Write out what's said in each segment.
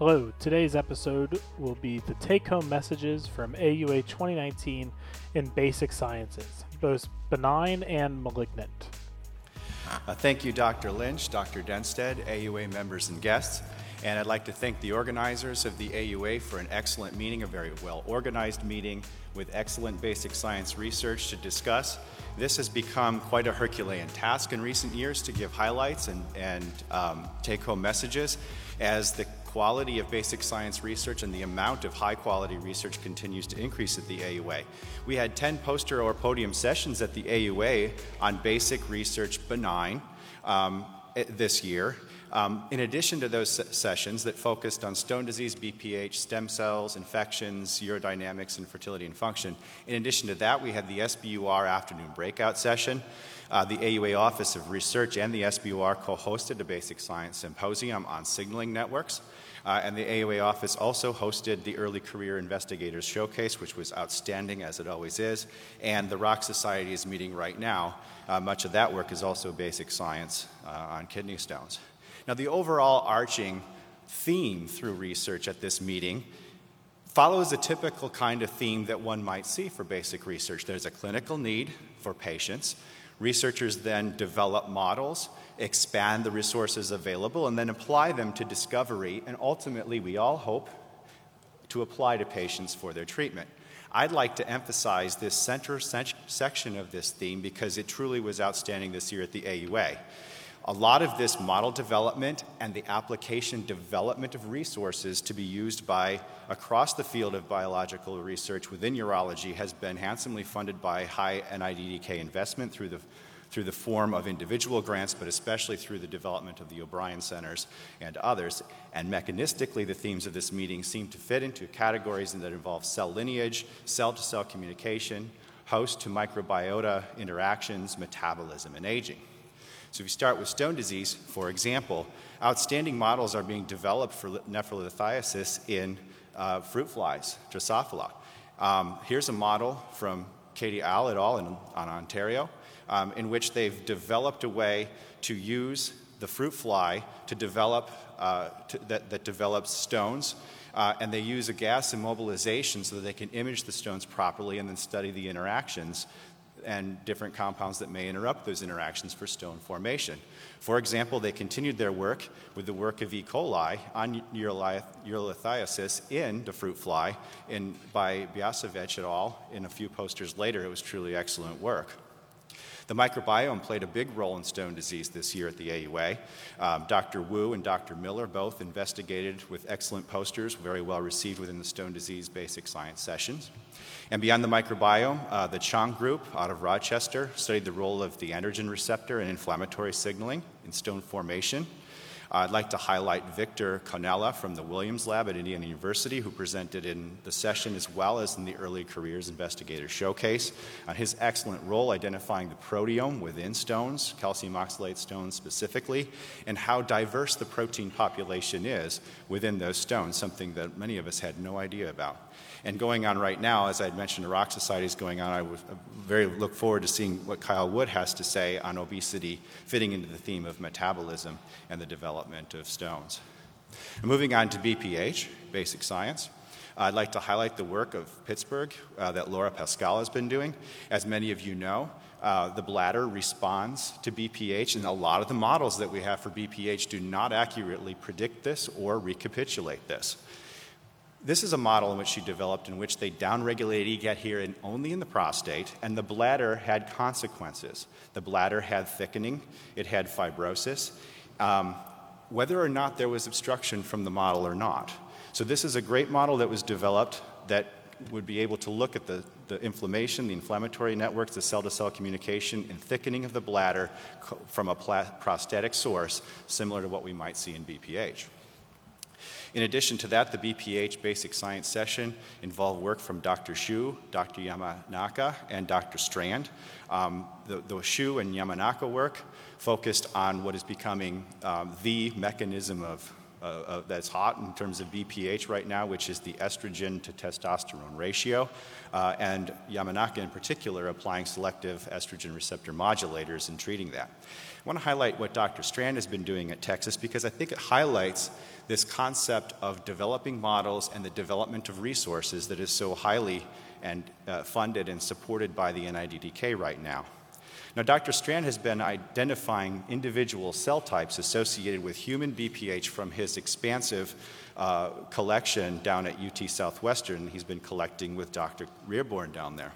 Hello, today's episode will be the take home messages from AUA 2019 in basic sciences, both benign and malignant. Uh, thank you, Dr. Lynch, Dr. Denstedt, AUA members and guests. And I'd like to thank the organizers of the AUA for an excellent meeting, a very well organized meeting with excellent basic science research to discuss. This has become quite a Herculean task in recent years to give highlights and, and um, take home messages as the quality of basic science research and the amount of high quality research continues to increase at the AUA. We had 10 poster or podium sessions at the AUA on basic research benign um, this year. Um, in addition to those sessions that focused on stone disease, BPH, stem cells, infections, urodynamics, and fertility and function, in addition to that, we had the SBUR afternoon breakout session. Uh, the AUA Office of Research and the SBUR co hosted a basic science symposium on signaling networks. Uh, and the AUA office also hosted the Early Career Investigators Showcase, which was outstanding, as it always is. And the Rock Society is meeting right now. Uh, much of that work is also basic science uh, on kidney stones. Now, the overall arching theme through research at this meeting follows a typical kind of theme that one might see for basic research. There's a clinical need for patients. Researchers then develop models expand the resources available, and then apply them to discovery, and ultimately, we all hope to apply to patients for their treatment. I'd like to emphasize this center section of this theme because it truly was outstanding this year at the AUA. A lot of this model development and the application development of resources to be used by across the field of biological research within urology has been handsomely funded by high NIDDK investment through the through the form of individual grants, but especially through the development of the O'Brien Centers and others. And mechanistically, the themes of this meeting seem to fit into categories that involve cell lineage, cell to cell communication, host to microbiota interactions, metabolism, and aging. So, if you start with stone disease, for example, outstanding models are being developed for nephrolithiasis in uh, fruit flies, Drosophila. Um, here's a model from Katie Al et al. in, on Ontario um, in which they've developed a way to use the fruit fly to develop, uh, to, that, that develops stones. Uh, and they use a gas immobilization so that they can image the stones properly and then study the interactions and different compounds that may interrupt those interactions for stone formation. For example, they continued their work with the work of E. coli on urolithiasis in the fruit fly in, by Biasevich et al. In a few posters later, it was truly excellent work. The microbiome played a big role in stone disease this year at the AUA. Um, Dr. Wu and Dr. Miller both investigated with excellent posters, very well received within the stone disease basic science sessions. And beyond the microbiome, uh, the Chang group out of Rochester studied the role of the androgen receptor in inflammatory signaling in stone formation. I'd like to highlight Victor Conella from the Williams Lab at Indiana University, who presented in the session as well as in the Early Careers Investigator Showcase on his excellent role identifying the proteome within stones, calcium oxalate stones specifically, and how diverse the protein population is within those stones, something that many of us had no idea about. And going on right now, as I had mentioned, the Rock Society is going on. I would very look forward to seeing what Kyle Wood has to say on obesity fitting into the theme of metabolism and the development of stones. And moving on to BPH, basic science. I'd like to highlight the work of Pittsburgh uh, that Laura Pascal has been doing. As many of you know, uh, the bladder responds to BPH, and a lot of the models that we have for BPH do not accurately predict this or recapitulate this. This is a model in which she developed in which they downregulated EGAT here and only in the prostate, and the bladder had consequences. The bladder had thickening, it had fibrosis, um, whether or not there was obstruction from the model or not. So, this is a great model that was developed that would be able to look at the, the inflammation, the inflammatory networks, the cell to cell communication, and thickening of the bladder from a pla- prostatic source, similar to what we might see in BPH. In addition to that, the BPH basic science session involved work from Dr. Shu, Dr. Yamanaka, and Dr. Strand. Um, the, the Shu and Yamanaka work focused on what is becoming um, the mechanism of, uh, that's hot in terms of BPH right now, which is the estrogen to testosterone ratio, uh, and Yamanaka in particular applying selective estrogen receptor modulators and treating that. I want to highlight what Dr. Strand has been doing at Texas because I think it highlights this concept of developing models and the development of resources that is so highly and uh, funded and supported by the NIDDK right now. Now, Dr. Strand has been identifying individual cell types associated with human BPH from his expansive uh, collection down at UT Southwestern. He's been collecting with Dr. Roehrborn down there.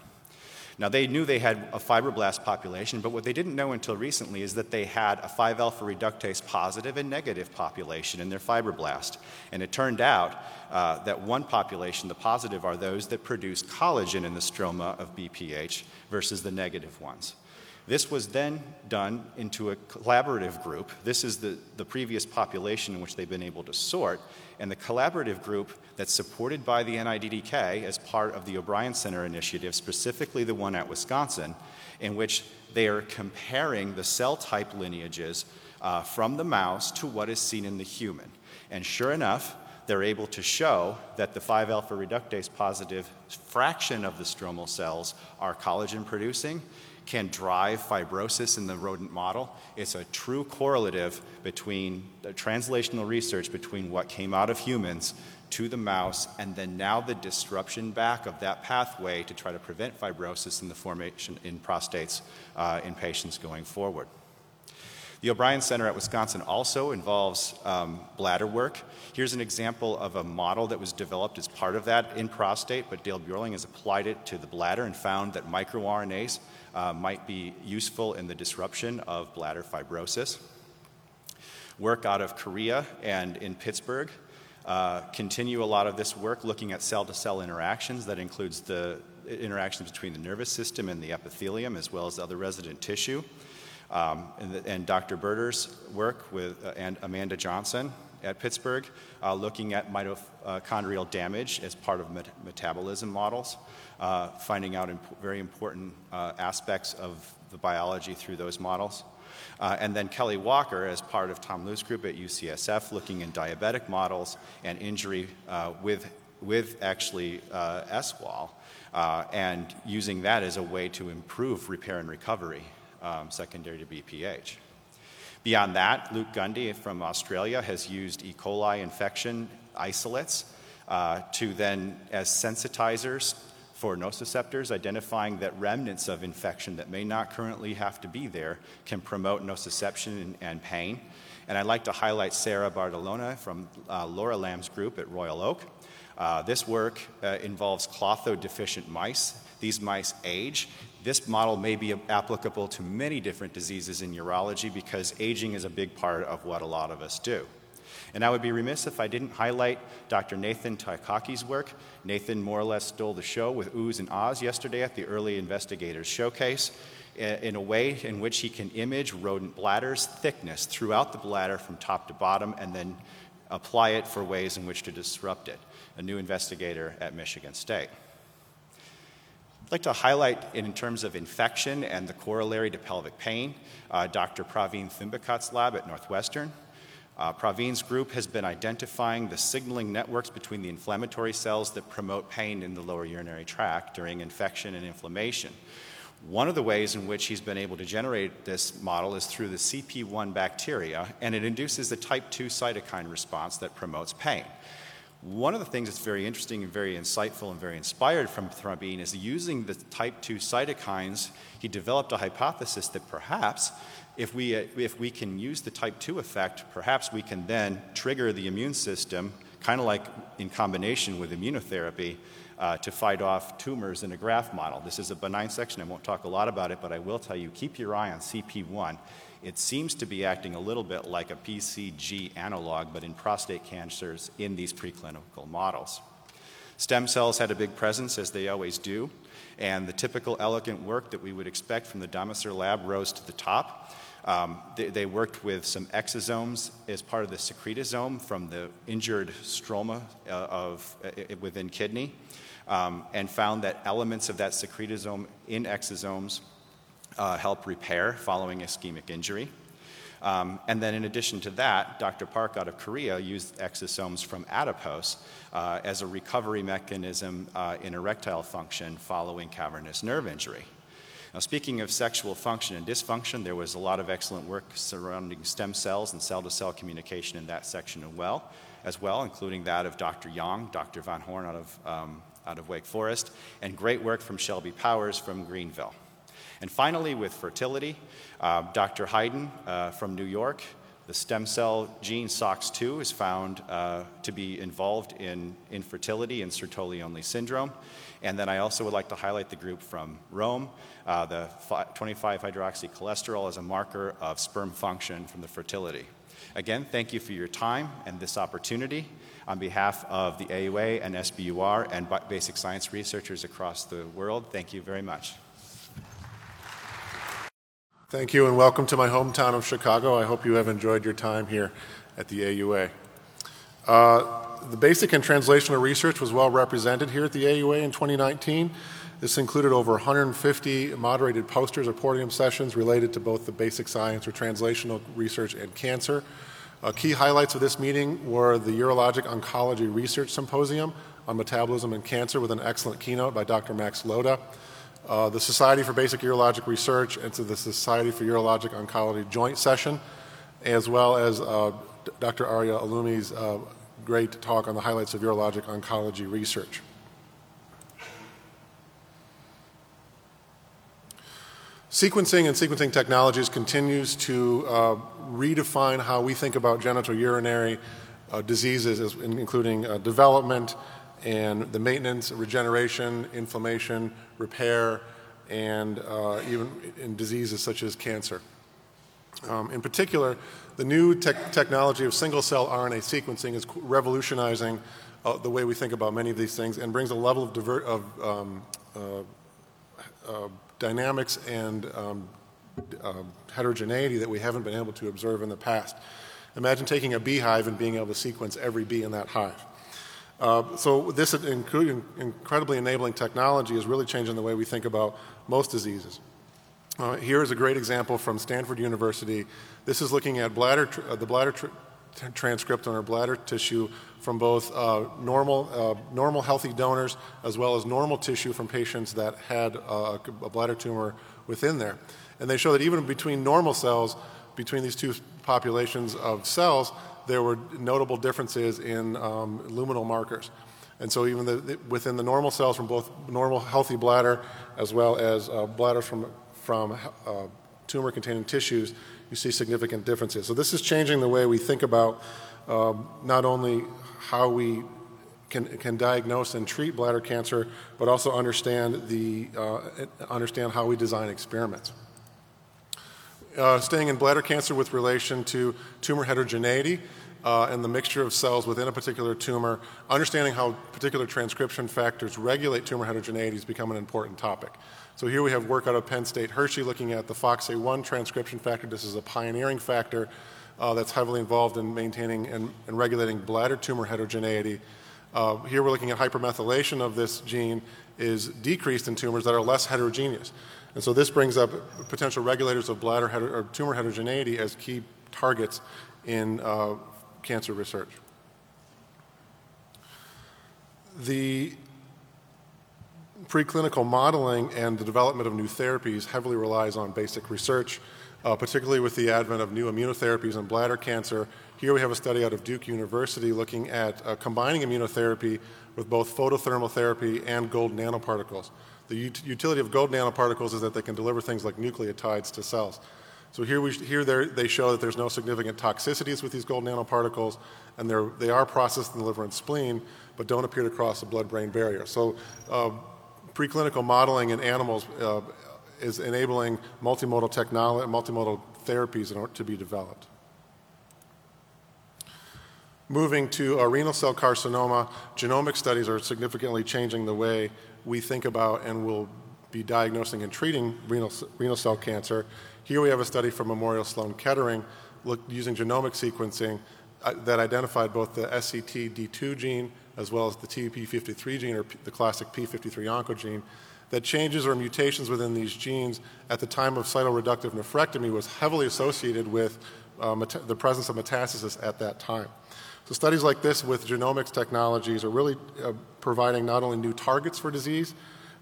Now, they knew they had a fibroblast population, but what they didn't know until recently is that they had a 5 alpha reductase positive and negative population in their fibroblast. And it turned out uh, that one population, the positive, are those that produce collagen in the stroma of BPH versus the negative ones. This was then done into a collaborative group. This is the, the previous population in which they've been able to sort. And the collaborative group that's supported by the NIDDK as part of the O'Brien Center initiative, specifically the one at Wisconsin, in which they are comparing the cell type lineages uh, from the mouse to what is seen in the human. And sure enough, they're able to show that the 5 alpha reductase positive fraction of the stromal cells are collagen producing can drive fibrosis in the rodent model. It's a true correlative between the translational research between what came out of humans to the mouse, and then now the disruption back of that pathway to try to prevent fibrosis in the formation in prostates uh, in patients going forward. The O'Brien Center at Wisconsin also involves um, bladder work. Here's an example of a model that was developed as part of that in prostate, but Dale Bjorling has applied it to the bladder and found that microRNAs uh, might be useful in the disruption of bladder fibrosis. Work out of Korea and in Pittsburgh uh, continue a lot of this work looking at cell to cell interactions. That includes the interactions between the nervous system and the epithelium, as well as other resident tissue. Um, and, the, and, Dr. Birder's work with uh, and Amanda Johnson at Pittsburgh, uh, looking at mitochondrial damage as part of met- metabolism models, uh, finding out imp- very important uh, aspects of the biology through those models. Uh, and then Kelly Walker, as part of Tom Lue's group at UCSF, looking in diabetic models and injury uh, with, with actually SWAL, and using that as a way to improve repair and recovery um, secondary to BPH. Beyond that, Luke Grundy from Australia has used E. coli infection isolates uh, to then, as sensitizers for nociceptors, identifying that remnants of infection that may not currently have to be there can promote nociception and, and pain. And I'd like to highlight Sarah Bartolone from uh, Laura Lamb's group at Royal Oak. Uh, this work uh, involves klotho deficient mice. These mice age this model may be applicable to many different diseases in urology because aging is a big part of what a lot of us do. And I would be remiss if I didn't highlight Dr. Nathan Tykocki's work. Nathan more or less stole the show with oohs and ahs yesterday at the Early Investigators Showcase in a way in which he can image rodent bladder's thickness throughout the bladder from top to bottom and then apply it for ways in which to disrupt it. A new investigator at Michigan State. I'd like to highlight in terms of infection and the corollary to pelvic pain, uh, Dr. Praveen Thumbikat's lab at Northwestern. Uh, Praveen's group has been identifying the signaling networks between the inflammatory cells that promote pain in the lower urinary tract during infection and inflammation. One of the ways in which he's been able to generate this model is through the CP1 bacteria, and it induces the type 2 cytokine response that promotes pain. One of the things that's very interesting and very insightful and very inspired from Praveen is using the type 2 cytokines, he developed a hypothesis that perhaps if we, uh, if we can use the type 2 effect, perhaps we can then trigger the immune system, kind of like in combination with immunotherapy, uh, to fight off tumors in a graft model. This is a benign section. I won't talk a lot about it, but I will tell you keep your eye on CP1 it seems to be acting a little bit like a BCG analog, but in prostate cancers in these preclinical models. Stem cells had a big presence, as they always do, and the typical elegant work that we would expect from the Damaser lab rose to the top. Um, they, they, worked with some exosomes as part of the secretosome from the injured stroma uh, of, uh, within kidney, um, and found that elements of that secretosome in exosomes uh, help repair following ischemic injury. Um, and then, in addition to that, Dr. Park out of Korea used exosomes from adipose uh, as a recovery mechanism uh, in erectile function following cavernous nerve injury. Now, speaking of sexual function and dysfunction, there was a lot of excellent work surrounding stem cells and cell to cell communication in that section as well, as well, including that of Dr. Yang, Dr. Van Horn out of, um, out of Wake Forest, and great work from Shelby Powers from Greenville. And finally, with fertility, uh, Dr. Hayden uh, from New York, the stem cell gene SOX2 is found uh, to be involved in infertility and Sertoli-only syndrome. And then I also would like to highlight the group from Rome, uh, the 25 hydroxycholesterol as a marker of sperm function from the fertility. Again, thank you for your time and this opportunity. On behalf of the AUA and SBUR and basic science researchers across the world, thank you very much. Thank you, and welcome to my hometown of Chicago. I hope you have enjoyed your time here at the AUA. Uh, the basic and translational research was well represented here at the AUA in 2019. This included over 150 moderated posters or podium sessions related to both the basic science or translational research and cancer. Uh, key highlights of this meeting were the Urologic Oncology Research Symposium on Metabolism and Cancer with an excellent keynote by Dr. Max Loda uh, the Society for Basic Urologic Research and to the Society for Urologic Oncology joint session, as well as uh, Dr. Arya Alumi's uh, great talk on the highlights of urologic oncology research. Sequencing and sequencing technologies continues to uh, redefine how we think about genital urinary uh, diseases, including uh, development, and the maintenance, regeneration, inflammation, repair, and uh, even in diseases such as cancer. Um, in particular, the new te- technology of single cell RNA sequencing is revolutionizing uh, the way we think about many of these things and brings a level of, diver- of um, uh, uh dynamics and um, uh, heterogeneity that we haven't been able to observe in the past. Imagine taking a beehive and being able to sequence every bee in that hive. Uh, so this incredibly enabling technology is really changing the way we think about most diseases. Uh, here is a great example from Stanford University. This is looking at bladder tr- uh, the bladder tr- transcript on our bladder tissue from both uh, normal, uh, normal healthy donors as well as normal tissue from patients that had a bladder tumor within there. And they show that even between normal cells, between these two populations of cells, there were notable differences in um, luminal markers. And so, even the, the, within the normal cells from both normal healthy bladder as well as uh, bladders from, from uh, tumor containing tissues, you see significant differences. So, this is changing the way we think about um, not only how we can, can diagnose and treat bladder cancer, but also understand, the, uh, understand how we design experiments. Uh, staying in bladder cancer with relation to tumor heterogeneity uh, and the mixture of cells within a particular tumor, understanding how particular transcription factors regulate tumor heterogeneity has become an important topic. So here we have work out of Penn State Hershey looking at the FOXA1 transcription factor. This is a pioneering factor uh, that's heavily involved in maintaining and, and regulating bladder tumor heterogeneity. Uh, here we're looking at hypermethylation of this gene is decreased in tumors that are less heterogeneous. And so this brings up potential regulators of bladder heter- or tumor heterogeneity as key targets in uh, cancer research. The preclinical modeling and the development of new therapies heavily relies on basic research, uh, particularly with the advent of new immunotherapies in bladder cancer. Here we have a study out of Duke University looking at uh, combining immunotherapy with both photothermal therapy and gold nanoparticles. The ut- utility of gold nanoparticles is that they can deliver things like nucleotides to cells. So here, we, here they show that there's no significant toxicities with these gold nanoparticles, and they are processed in the liver and spleen, but don't appear to cross the blood-brain barrier. So uh, preclinical modeling in animals uh, is enabling multimodal technology, multimodal therapies to be developed. Moving to renal cell carcinoma, genomic studies are significantly changing the way we think about and will be diagnosing and treating renal, renal cell cancer. Here we have a study from Memorial Sloan Kettering look, using genomic sequencing uh, that identified both the SETD2 gene as well as the TP53 gene or P, the classic P53 oncogene. That changes or mutations within these genes at the time of cytoreductive nephrectomy was heavily associated with uh, the presence of metastasis at that time. So studies like this with genomics technologies are really uh, providing not only new targets for disease,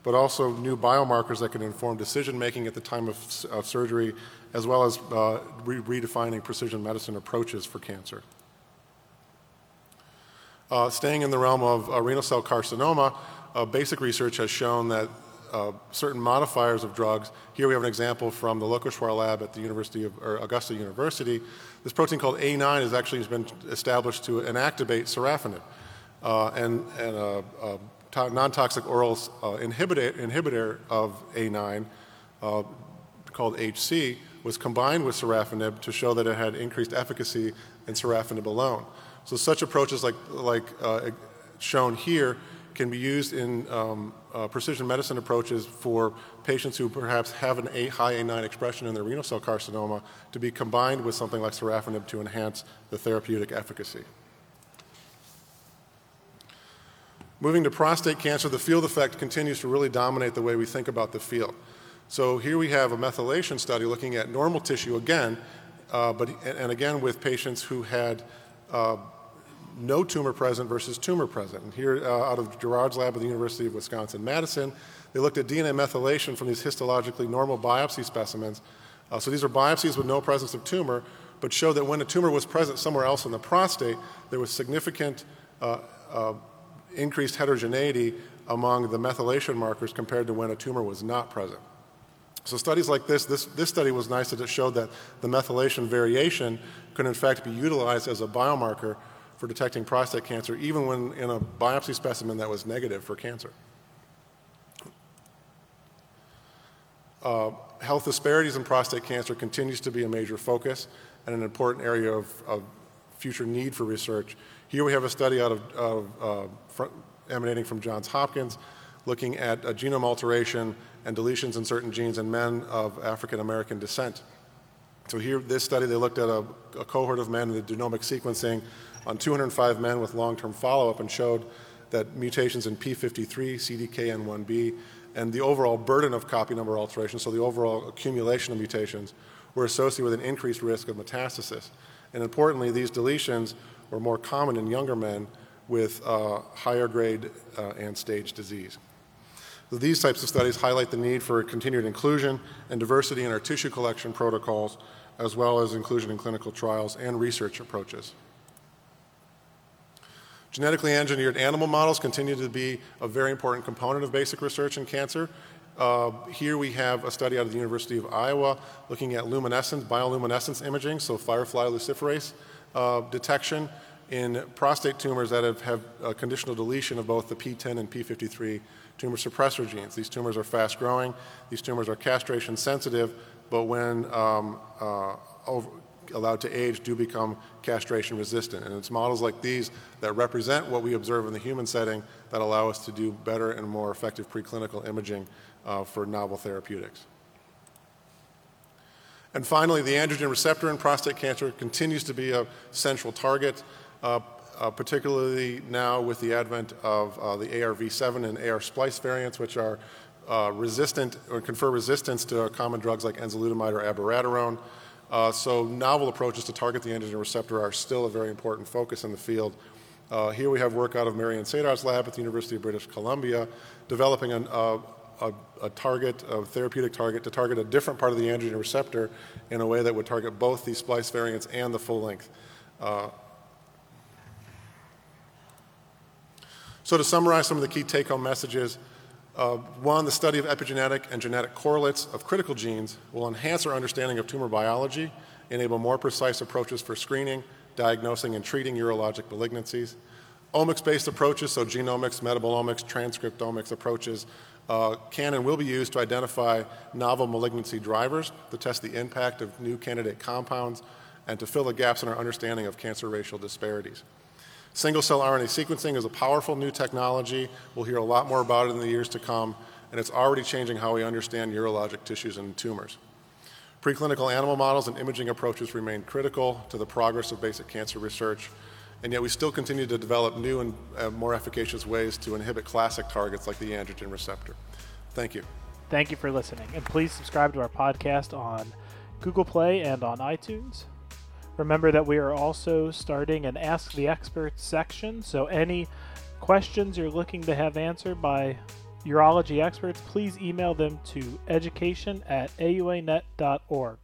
but also new biomarkers that can inform decision making at the time of, of surgery, as well as uh, re- redefining precision medicine approaches for cancer. Uh, staying in the realm of uh, renal cell carcinoma, uh, basic research has shown that uh, certain modifiers of drugs. Here we have an example from the Lokeshwar lab at the University of Augusta University. This protein called A9 has actually been established to inactivate sorafenib, uh, and, and a, a to- non-toxic oral uh, inhibitor, inhibitor of A9 uh, called HC was combined with sorafenib to show that it had increased efficacy in sorafenib alone. So such approaches like, like uh, shown here can be used in um, uh, precision medicine approaches for patients who perhaps have an a high A9 expression in their renal cell carcinoma to be combined with something like sorafenib to enhance the therapeutic efficacy. Moving to prostate cancer, the field effect continues to really dominate the way we think about the field. So here we have a methylation study looking at normal tissue again, uh, but and again with patients who had uh, no tumor present versus tumor present. And here, uh, out of Jarrard's lab at the University of Wisconsin Madison, they looked at DNA methylation from these histologically normal biopsy specimens. Uh, so these are biopsies with no presence of tumor, but showed that when a tumor was present somewhere else in the prostate, there was significant uh, uh increased heterogeneity among the methylation markers compared to when a tumor was not present. So studies like this, this, this study was nice that it showed that the methylation variation could in fact be utilized as a biomarker for detecting prostate cancer, even when in a biopsy specimen that was negative for cancer. Uh, health disparities in prostate cancer continues to be a major focus and an important area of, of future need for research. Here we have a study out of, of uh, emanating from Johns Hopkins looking at genome alteration and deletions in certain genes in men of African American descent. So here, this study, they looked at a, a cohort of men with genomic sequencing on 205 men with long-term follow-up and showed that mutations in P53, CDKN1B, and the overall burden of copy number alteration, so the overall accumulation of mutations, were associated with an increased risk of metastasis. And importantly, these deletions were more common in younger men with uh, higher grade uh, and stage disease. So these types of studies highlight the need for continued inclusion and diversity in our tissue collection protocols, as well as inclusion in clinical trials and research approaches. Genetically engineered animal models continue to be a very important component of basic research in cancer. Uh, here we have a study out of the University of Iowa looking at luminescence, bioluminescence imaging, so firefly luciferase uh, detection in prostate tumors that have, have a conditional deletion of both the PTEN and P53 tumor suppressor genes. These tumors are fast growing, these tumors are castration sensitive, but when um, uh, over, allowed to age do become castration resistant. And it's models like these that represent what we observe in the human setting that allow us to do better and more effective preclinical imaging uh, for novel therapeutics. And finally, the androgen receptor in prostate cancer continues to be a central target, uh, uh, particularly now with the advent of uh, the AR-V7 and AR splice variants, which are uh, resistant or confer resistance to common drugs like enzalutamide or abiraterone. Uh, so novel approaches to target the androgen receptor are still a very important focus in the field. Uh, here we have work out of Marianne Sadar's lab at the University of British Columbia, developing an, a, a, target, a therapeutic target, to target a different part of the androgen receptor in a way that would target both the splice variants and the full length. Uh, so to summarize some of the key take-home messages, uh, one, the study of epigenetic and genetic correlates of critical genes will enhance our understanding of tumor biology, enable more precise approaches for screening, diagnosing, and treating urologic malignancies. Omics based approaches, so genomics, metabolomics, transcriptomics approaches, uh, can and will be used to identify novel malignancy drivers, to test the impact of new candidate compounds, and to fill the gaps in our understanding of cancer racial disparities. Single cell RNA sequencing is a powerful new technology. We'll hear a lot more about it in the years to come, and it's already changing how we understand urologic tissues and tumors. Preclinical animal models and imaging approaches remain critical to the progress of basic cancer research, and yet we still continue to develop new and uh, more efficacious ways to inhibit classic targets like the androgen receptor. Thank you. Thank you for listening, and please subscribe to our podcast on Google Play and on iTunes. Remember that we are also starting an Ask the Expert section, so any questions you're looking to have answered by urology experts, please email them to education at auanet.org.